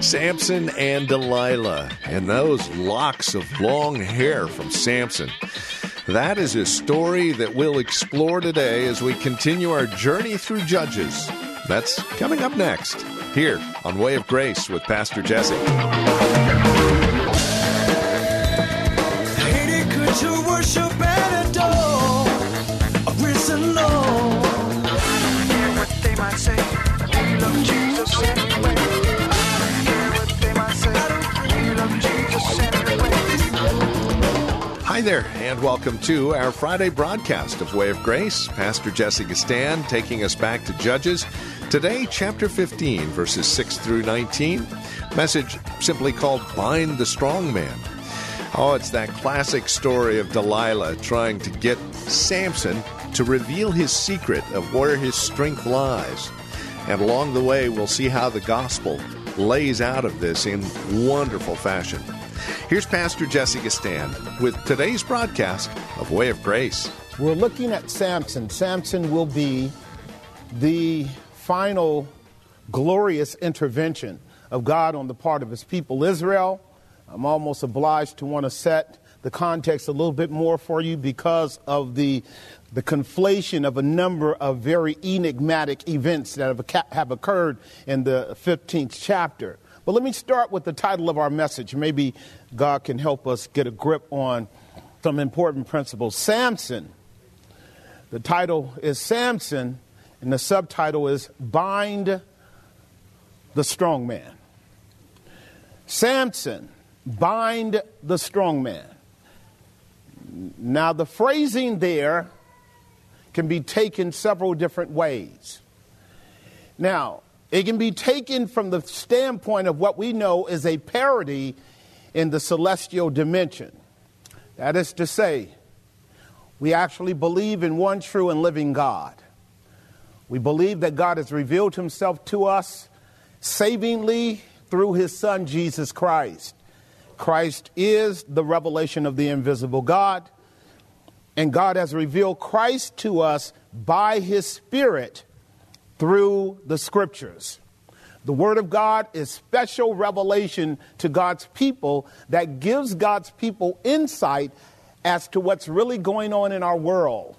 Samson and Delilah, and those locks of long hair from Samson. That is a story that we'll explore today as we continue our journey through Judges. That's coming up next, here on Way of Grace with Pastor Jesse. And welcome to our Friday broadcast of Way of Grace. Pastor Jesse Gistand taking us back to Judges. Today, chapter 15, verses 6 through 19. Message simply called Bind the Strong Man. Oh, it's that classic story of Delilah trying to get Samson to reveal his secret of where his strength lies. And along the way, we'll see how the gospel lays out of this in wonderful fashion. Here's Pastor Jesse Gistand with today's broadcast of Way of Grace. We're looking at Samson. Samson will be the final glorious intervention of God on the part of his people Israel. I'm almost obliged to want to set the context a little bit more for you because of the the conflation of a number of very enigmatic events that have, have occurred in the 15th chapter. But let me start with the title of our message. Maybe God can help us get a grip on some important principles. Samson. The title is Samson, and the subtitle is Bind the Strong Man. Samson, bind the strong man. Now, the phrasing there can be taken several different ways. Now, it can be taken from the standpoint of what we know is a parody in the celestial dimension. That is to say, we actually believe in one true and living God. We believe that God has revealed himself to us savingly through his son Jesus Christ. Christ is the revelation of the invisible God, and God has revealed Christ to us by his Spirit through the scriptures. The Word of God is special revelation to God's people that gives God's people insight as to what's really going on in our world.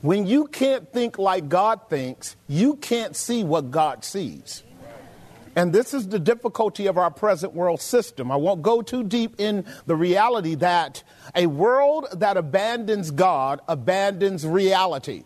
When you can't think like God thinks, you can't see what God sees. And this is the difficulty of our present world system. I won't go too deep in the reality that a world that abandons God abandons reality.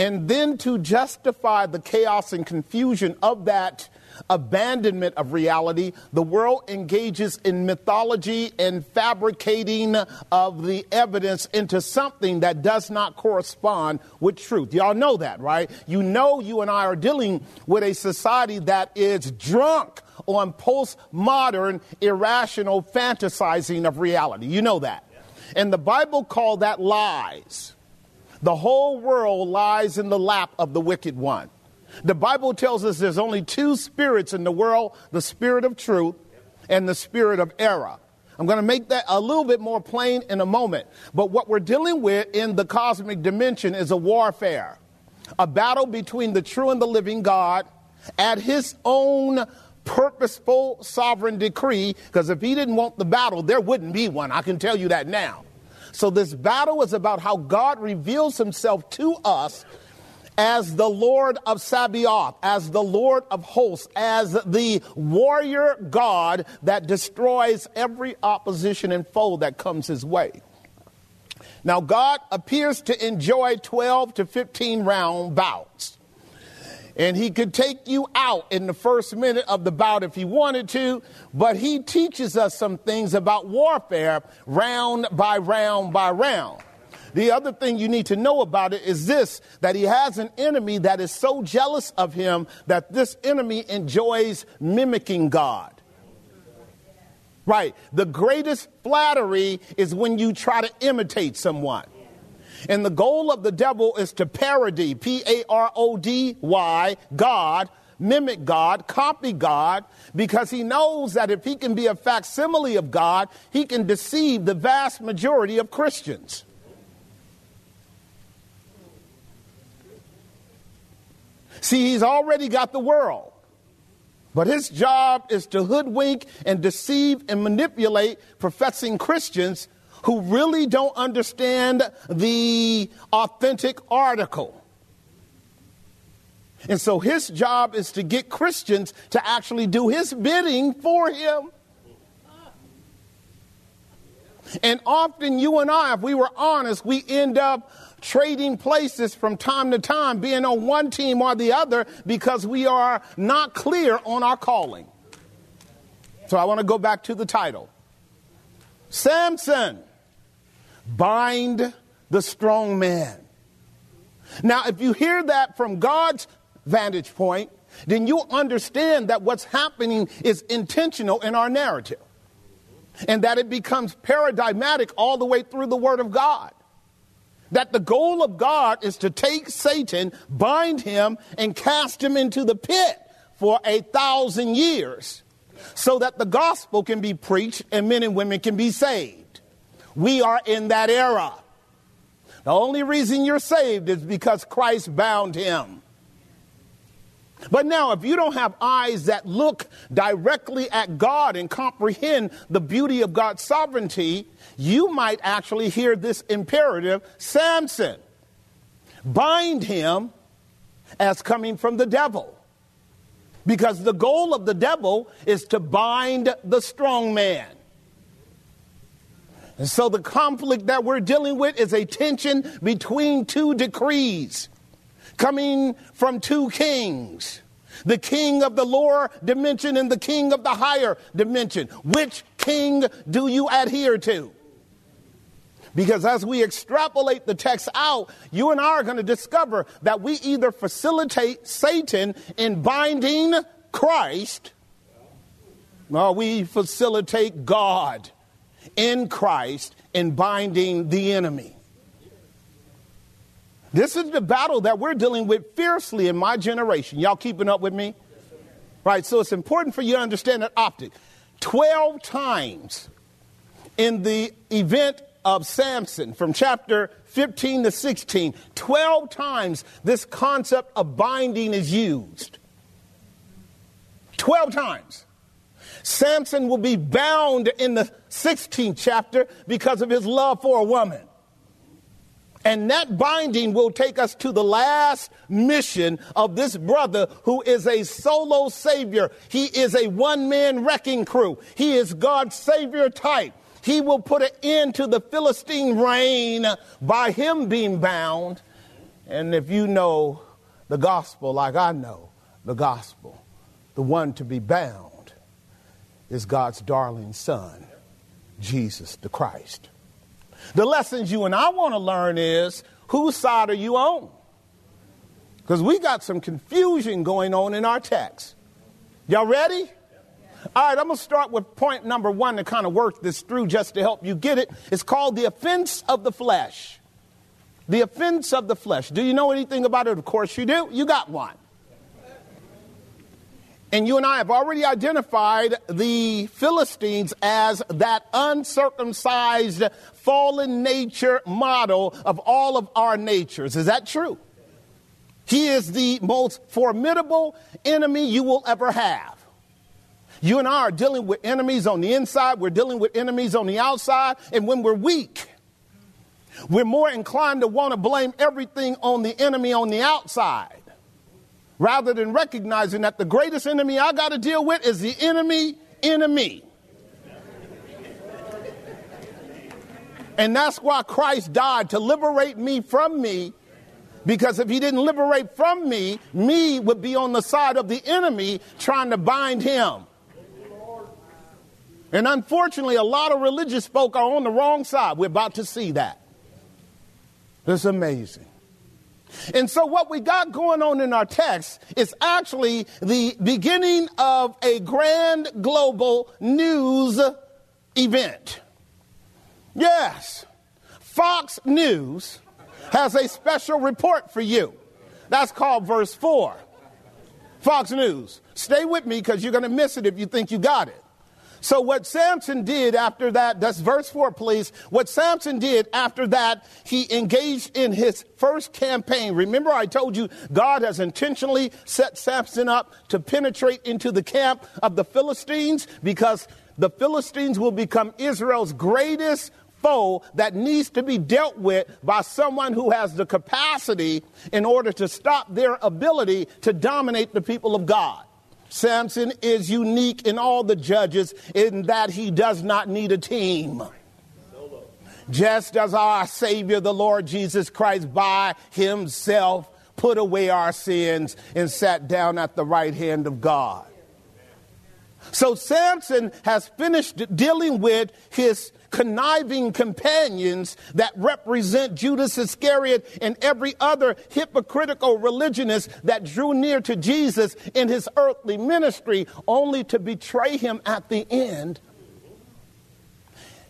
And then to justify the chaos and confusion of that abandonment of reality, the world engages in mythology and fabricating of the evidence into something that does not correspond with truth. Y'all know that, right? You know, you and I are dealing with a society that is drunk on postmodern, irrational fantasizing of reality. You know that. And the Bible called that lies. The whole world lies in the lap of the wicked one. The Bible tells us there's only two spirits in the world the spirit of truth and the spirit of error. I'm going to make that a little bit more plain in a moment. But what we're dealing with in the cosmic dimension is a warfare, a battle between the true and the living God at his own purposeful sovereign decree. Because if he didn't want the battle, there wouldn't be one. I can tell you that now. So this battle is about how God reveals himself to us as the Lord of Sabaoth, as the Lord of hosts, as the warrior God that destroys every opposition and foe that comes his way. Now, God appears to enjoy 12 to 15 round bouts. And he could take you out in the first minute of the bout if he wanted to, but he teaches us some things about warfare round by round by round. The other thing you need to know about it is this that he has an enemy that is so jealous of him that this enemy enjoys mimicking God. Right. The greatest flattery is when you try to imitate someone. And the goal of the devil is to parody, P A R O D Y, God, mimic God, copy God, because he knows that if he can be a facsimile of God, he can deceive the vast majority of Christians. See, he's already got the world. But his job is to hoodwink and deceive and manipulate professing Christians who really don't understand the authentic article. And so his job is to get Christians to actually do his bidding for him. And often you and I, if we were honest, we end up trading places from time to time, being on one team or the other because we are not clear on our calling. So I want to go back to the title Samson, bind the strong man. Now, if you hear that from God's vantage point, then you'll understand that what's happening is intentional in our narrative and that it becomes paradigmatic all the way through the Word of God. That the goal of God is to take Satan, bind him, and cast him into the pit for a thousand years so that the gospel can be preached and men and women can be saved. We are in that era. The only reason you're saved is because Christ bound him. But now, if you don't have eyes that look directly at God and comprehend the beauty of God's sovereignty, you might actually hear this imperative Samson, bind him as coming from the devil. Because the goal of the devil is to bind the strong man. And so the conflict that we're dealing with is a tension between two decrees coming from two kings the king of the lower dimension and the king of the higher dimension. Which king do you adhere to? Because as we extrapolate the text out, you and I are going to discover that we either facilitate Satan in binding Christ, or we facilitate God in Christ in binding the enemy. This is the battle that we're dealing with fiercely in my generation. Y'all keeping up with me? Right, so it's important for you to understand that optic. 12 times in the event of Samson from chapter 15 to 16, 12 times this concept of binding is used. 12 times. Samson will be bound in the 16th chapter because of his love for a woman. And that binding will take us to the last mission of this brother who is a solo savior. He is a one man wrecking crew. He is God's savior type. He will put an end to the Philistine reign by him being bound. And if you know the gospel like I know the gospel, the one to be bound is God's darling son, Jesus the Christ. The lessons you and I want to learn is whose side are you on? Because we got some confusion going on in our text. Y'all ready? All right, I'm going to start with point number one to kind of work this through just to help you get it. It's called the offense of the flesh. The offense of the flesh. Do you know anything about it? Of course you do. You got one. And you and I have already identified the Philistines as that uncircumcised, fallen nature model of all of our natures. Is that true? He is the most formidable enemy you will ever have. You and I are dealing with enemies on the inside, we're dealing with enemies on the outside, and when we're weak, we're more inclined to want to blame everything on the enemy on the outside rather than recognizing that the greatest enemy I got to deal with is the enemy enemy. And that's why Christ died to liberate me from me. Because if he didn't liberate from me, me would be on the side of the enemy trying to bind him. And unfortunately, a lot of religious folk are on the wrong side. We're about to see that. It's amazing. And so, what we got going on in our text is actually the beginning of a grand global news event. Yes, Fox News has a special report for you. That's called verse 4. Fox News. Stay with me because you're going to miss it if you think you got it. So, what Samson did after that, that's verse 4, please. What Samson did after that, he engaged in his first campaign. Remember, I told you God has intentionally set Samson up to penetrate into the camp of the Philistines because the Philistines will become Israel's greatest foe that needs to be dealt with by someone who has the capacity in order to stop their ability to dominate the people of God. Samson is unique in all the judges in that he does not need a team. Just as our Savior, the Lord Jesus Christ, by himself put away our sins and sat down at the right hand of God. So Samson has finished dealing with his conniving companions that represent Judas Iscariot and every other hypocritical religionist that drew near to Jesus in his earthly ministry, only to betray him at the end.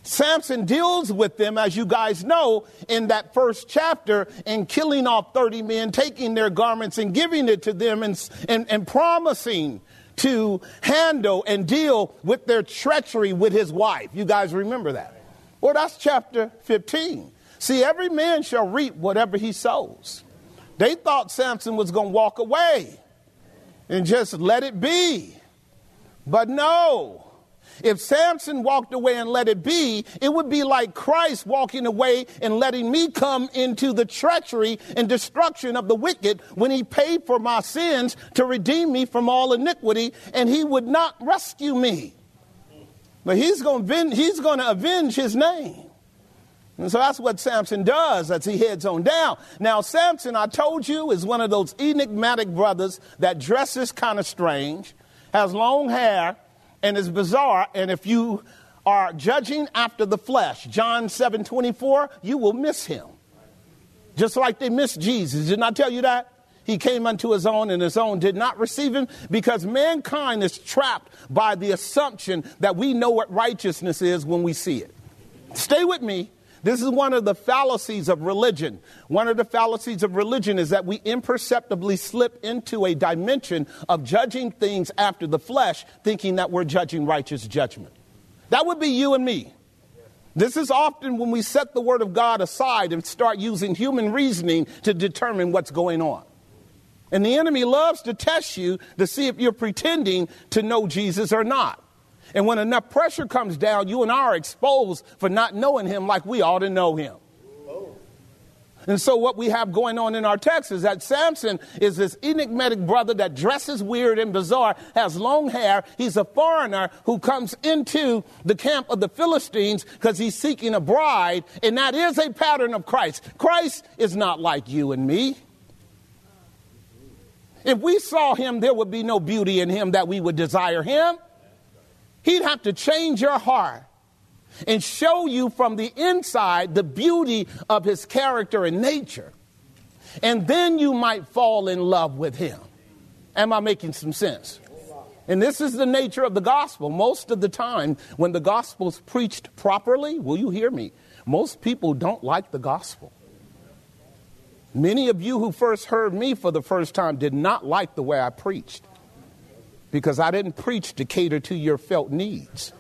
Samson deals with them, as you guys know, in that first chapter, in killing off 30 men, taking their garments and giving it to them, and, and, and promising to handle and deal with their treachery with his wife. You guys remember that? Well, that's chapter 15. See, every man shall reap whatever he sows. They thought Samson was going to walk away and just let it be. But no. If Samson walked away and let it be, it would be like Christ walking away and letting me come into the treachery and destruction of the wicked when he paid for my sins to redeem me from all iniquity, and he would not rescue me. But he's going to avenge his name. And so that's what Samson does as he heads on down. Now, Samson, I told you, is one of those enigmatic brothers that dresses kind of strange, has long hair, and it's bizarre. And if you are judging after the flesh, John 7 24, you will miss him. Just like they missed Jesus. Didn't I tell you that? He came unto his own, and his own did not receive him because mankind is trapped by the assumption that we know what righteousness is when we see it. Stay with me. This is one of the fallacies of religion. One of the fallacies of religion is that we imperceptibly slip into a dimension of judging things after the flesh, thinking that we're judging righteous judgment. That would be you and me. This is often when we set the Word of God aside and start using human reasoning to determine what's going on. And the enemy loves to test you to see if you're pretending to know Jesus or not. And when enough pressure comes down, you and I are exposed for not knowing him like we ought to know him. And so, what we have going on in our text is that Samson is this enigmatic brother that dresses weird and bizarre, has long hair. He's a foreigner who comes into the camp of the Philistines because he's seeking a bride, and that is a pattern of Christ. Christ is not like you and me. If we saw him, there would be no beauty in him that we would desire him. He'd have to change your heart and show you from the inside the beauty of his character and nature. And then you might fall in love with him. Am I making some sense? And this is the nature of the gospel. Most of the time, when the gospel's preached properly, will you hear me? Most people don't like the gospel. Many of you who first heard me for the first time did not like the way I preached because I didn't preach to cater to your felt needs.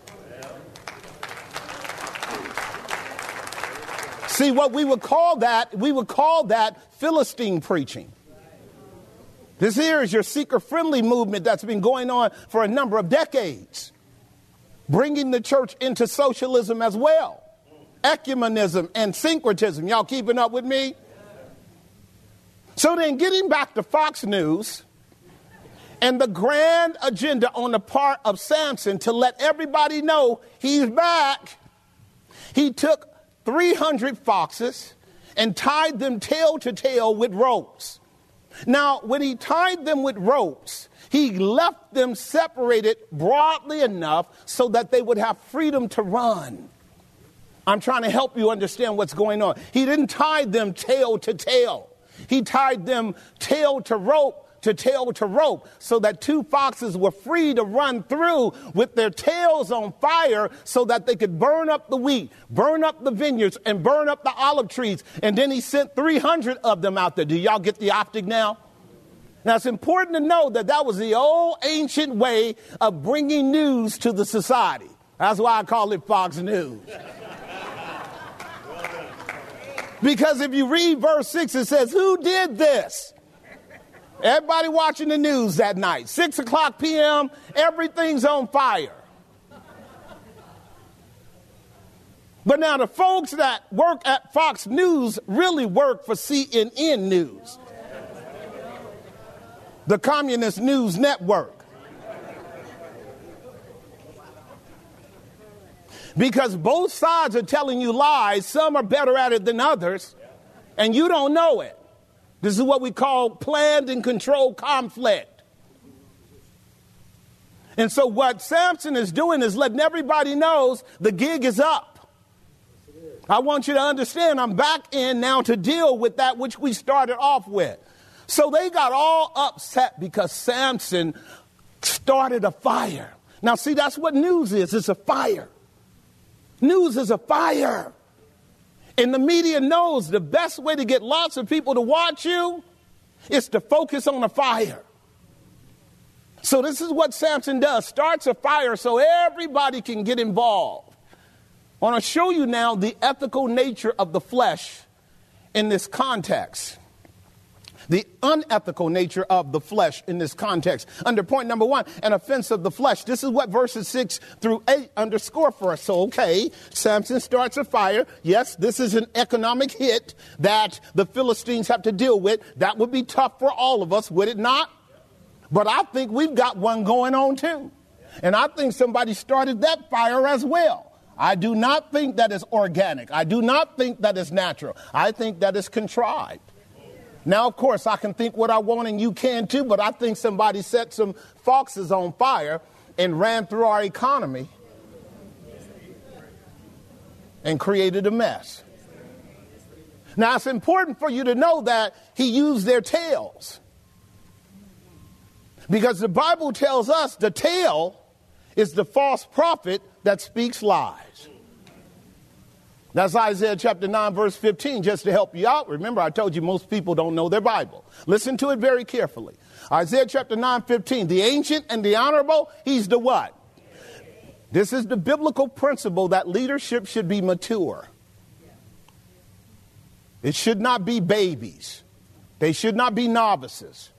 See, what we would call that, we would call that Philistine preaching. This here is your seeker friendly movement that's been going on for a number of decades, bringing the church into socialism as well, ecumenism and syncretism. Y'all keeping up with me? So then, getting back to Fox News and the grand agenda on the part of Samson to let everybody know he's back, he took 300 foxes and tied them tail to tail with ropes. Now, when he tied them with ropes, he left them separated broadly enough so that they would have freedom to run. I'm trying to help you understand what's going on. He didn't tie them tail to tail. He tied them tail to rope to tail to rope so that two foxes were free to run through with their tails on fire so that they could burn up the wheat, burn up the vineyards, and burn up the olive trees. And then he sent 300 of them out there. Do y'all get the optic now? Now, it's important to know that that was the old ancient way of bringing news to the society. That's why I call it Fox News. Because if you read verse 6, it says, Who did this? Everybody watching the news that night, 6 o'clock p.m., everything's on fire. But now the folks that work at Fox News really work for CNN News, the Communist News Network. Because both sides are telling you lies, some are better at it than others, and you don't know it. This is what we call planned and controlled conflict. And so what Samson is doing is letting everybody knows the gig is up. I want you to understand I'm back in now to deal with that which we started off with. So they got all upset because Samson started a fire. Now see that's what news is. It's a fire. News is a fire. And the media knows the best way to get lots of people to watch you is to focus on a fire. So, this is what Samson does starts a fire so everybody can get involved. I want to show you now the ethical nature of the flesh in this context the unethical nature of the flesh in this context. Under point number one, an offense of the flesh. This is what verses six through eight underscore for us. So, okay, Samson starts a fire. Yes, this is an economic hit that the Philistines have to deal with. That would be tough for all of us, would it not? But I think we've got one going on too. And I think somebody started that fire as well. I do not think that is organic. I do not think that is natural. I think that is contrived. Now, of course, I can think what I want and you can too, but I think somebody set some foxes on fire and ran through our economy and created a mess. Now, it's important for you to know that he used their tails. Because the Bible tells us the tail is the false prophet that speaks lies. That's Isaiah chapter 9, verse 15, just to help you out. Remember, I told you most people don't know their Bible. Listen to it very carefully. Isaiah chapter 9, 15, the ancient and the honorable, he's the what? This is the biblical principle that leadership should be mature. It should not be babies. They should not be novices.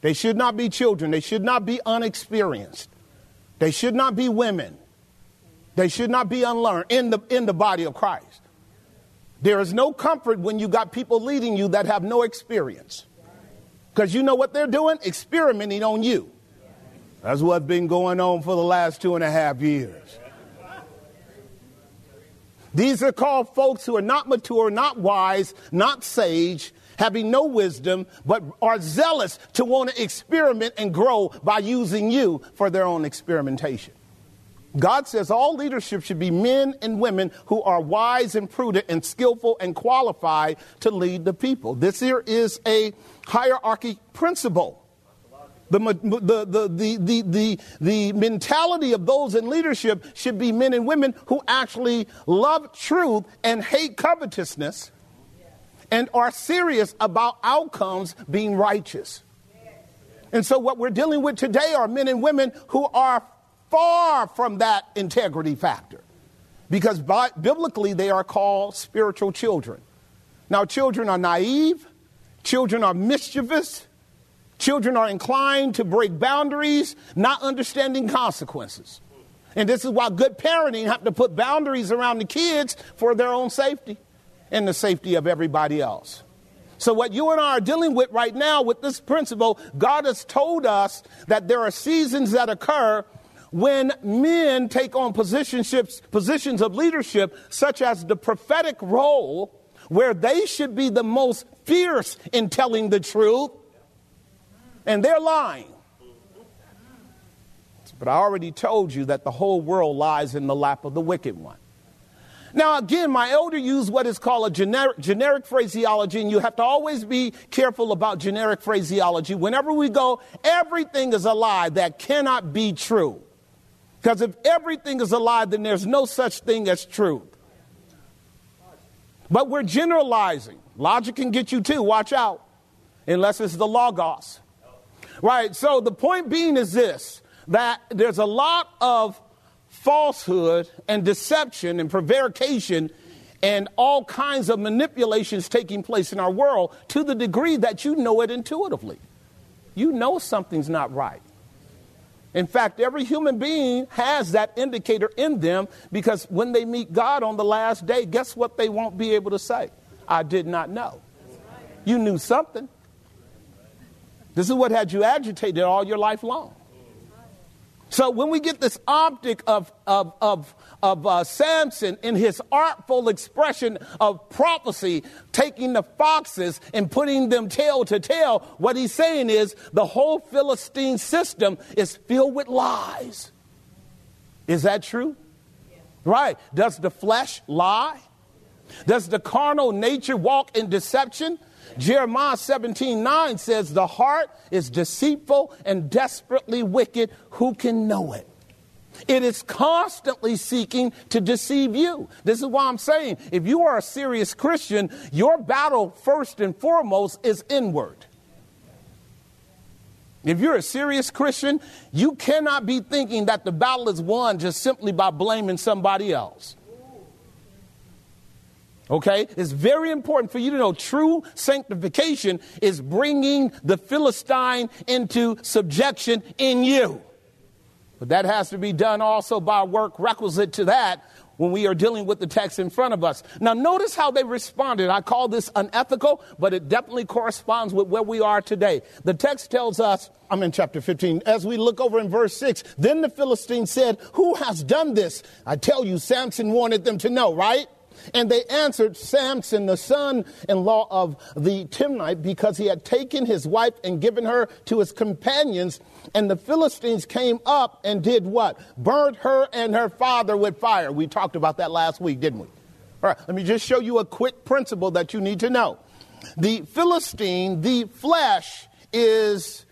They should not be children. They should not be unexperienced. They should not be women. They should not be unlearned in the, in the body of Christ. There is no comfort when you got people leading you that have no experience. Because you know what they're doing? Experimenting on you. That's what's been going on for the last two and a half years. These are called folks who are not mature, not wise, not sage, having no wisdom, but are zealous to want to experiment and grow by using you for their own experimentation. God says all leadership should be men and women who are wise and prudent and skillful and qualified to lead the people. This here is a hierarchy principle. The, the, the, the, the, the, the mentality of those in leadership should be men and women who actually love truth and hate covetousness and are serious about outcomes being righteous. And so, what we're dealing with today are men and women who are far from that integrity factor because by, biblically they are called spiritual children. Now, children are naive, children are mischievous, children are inclined to break boundaries, not understanding consequences. And this is why good parenting have to put boundaries around the kids for their own safety and the safety of everybody else. So, what you and I are dealing with right now with this principle, God has told us that there are seasons that occur when men take on positions, positions of leadership, such as the prophetic role, where they should be the most fierce in telling the truth, and they're lying. But I already told you that the whole world lies in the lap of the wicked one. Now, again, my elder used what is called a generic, generic phraseology, and you have to always be careful about generic phraseology. Whenever we go, everything is a lie that cannot be true. Because if everything is a lie, then there's no such thing as truth. But we're generalizing. Logic can get you too, watch out, unless it's the Logos. Right, so the point being is this that there's a lot of falsehood and deception and prevarication and all kinds of manipulations taking place in our world to the degree that you know it intuitively. You know something's not right. In fact, every human being has that indicator in them because when they meet God on the last day, guess what they won't be able to say? I did not know. You knew something. This is what had you agitated all your life long. So when we get this optic of, of, of, of uh, Samson in his artful expression of prophecy, taking the foxes and putting them tail to tail, what he's saying is the whole Philistine system is filled with lies. Is that true? Right. Does the flesh lie? Does the carnal nature walk in deception? Jeremiah 17 9 says, The heart is deceitful and desperately wicked. Who can know it? It is constantly seeking to deceive you. This is why I'm saying if you are a serious Christian, your battle, first and foremost, is inward. If you're a serious Christian, you cannot be thinking that the battle is won just simply by blaming somebody else. Okay? It's very important for you to know true sanctification is bringing the Philistine into subjection in you. But that has to be done also by work requisite to that when we are dealing with the text in front of us. Now, notice how they responded. I call this unethical, but it definitely corresponds with where we are today. The text tells us, I'm in chapter 15, as we look over in verse 6, then the Philistine said, Who has done this? I tell you, Samson wanted them to know, right? And they answered Samson, the son in law of the Timnite, because he had taken his wife and given her to his companions. And the Philistines came up and did what? Burnt her and her father with fire. We talked about that last week, didn't we? All right, let me just show you a quick principle that you need to know. The Philistine, the flesh is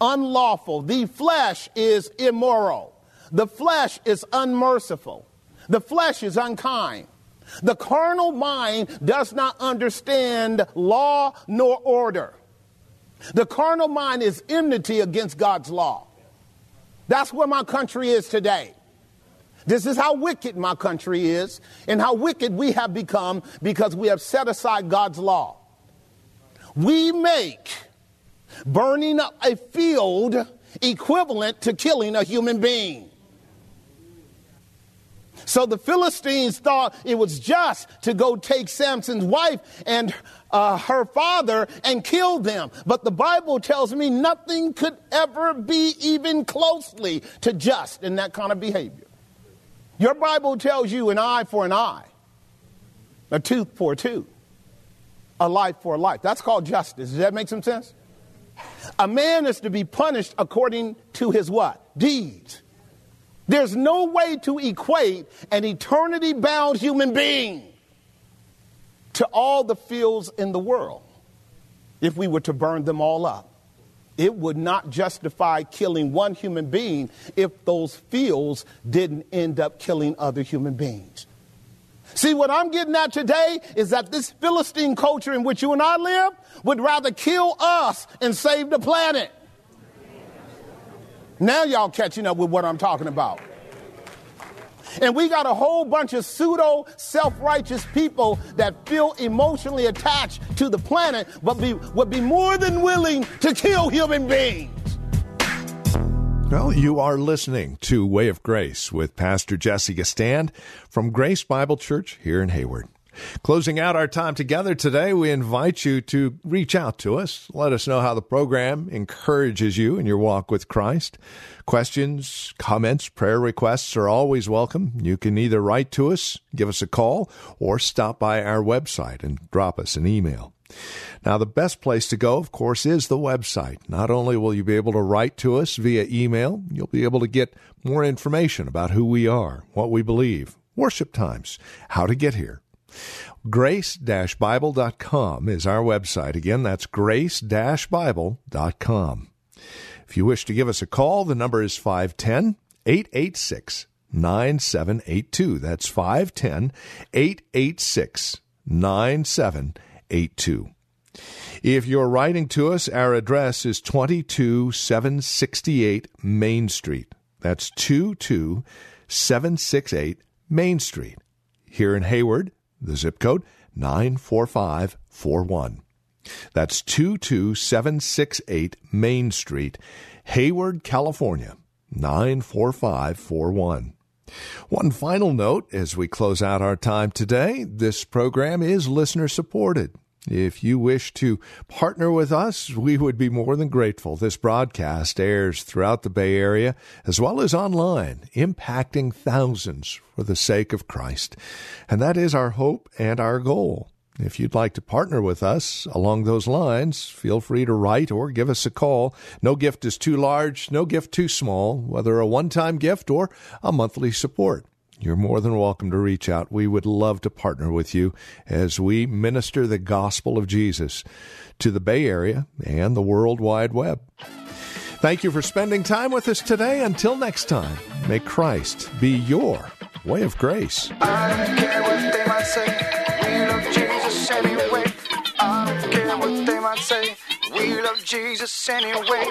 unlawful, the flesh is immoral, the flesh is unmerciful, the flesh is unkind. The carnal mind does not understand law nor order. The carnal mind is enmity against God's law. That's where my country is today. This is how wicked my country is and how wicked we have become because we have set aside God's law. We make burning up a field equivalent to killing a human being. So the Philistines thought it was just to go take Samson's wife and uh, her father and kill them. But the Bible tells me nothing could ever be even closely to just in that kind of behavior. Your Bible tells you an eye for an eye, a tooth for a tooth, a life for a life. That's called justice. Does that make some sense? A man is to be punished according to his what? Deeds. There's no way to equate an eternity bound human being to all the fields in the world if we were to burn them all up. It would not justify killing one human being if those fields didn't end up killing other human beings. See, what I'm getting at today is that this Philistine culture in which you and I live would rather kill us and save the planet. Now y'all catching up with what I'm talking about. And we got a whole bunch of pseudo self righteous people that feel emotionally attached to the planet, but be, would be more than willing to kill human beings. Well, you are listening to Way of Grace with Pastor Jesse Gistand from Grace Bible Church here in Hayward. Closing out our time together today, we invite you to reach out to us. Let us know how the program encourages you in your walk with Christ. Questions, comments, prayer requests are always welcome. You can either write to us, give us a call, or stop by our website and drop us an email. Now, the best place to go, of course, is the website. Not only will you be able to write to us via email, you'll be able to get more information about who we are, what we believe, worship times, how to get here. Grace-Bible.com is our website. Again, that's grace-bible.com. If you wish to give us a call, the number is 510 886 9782. That's 510 886 9782. If you're writing to us, our address is 22768 Main Street. That's 22768 Main Street. Here in Hayward, the zip code 94541. That's 22768 Main Street, Hayward, California 94541. One final note as we close out our time today this program is listener supported. If you wish to partner with us, we would be more than grateful. This broadcast airs throughout the Bay Area as well as online, impacting thousands for the sake of Christ. And that is our hope and our goal. If you'd like to partner with us along those lines, feel free to write or give us a call. No gift is too large, no gift too small, whether a one time gift or a monthly support. You're more than welcome to reach out. We would love to partner with you as we minister the gospel of Jesus to the Bay Area and the World Wide Web. Thank you for spending time with us today. Until next time, may Christ be your way of grace. I don't care what they might say. We love Jesus anyway.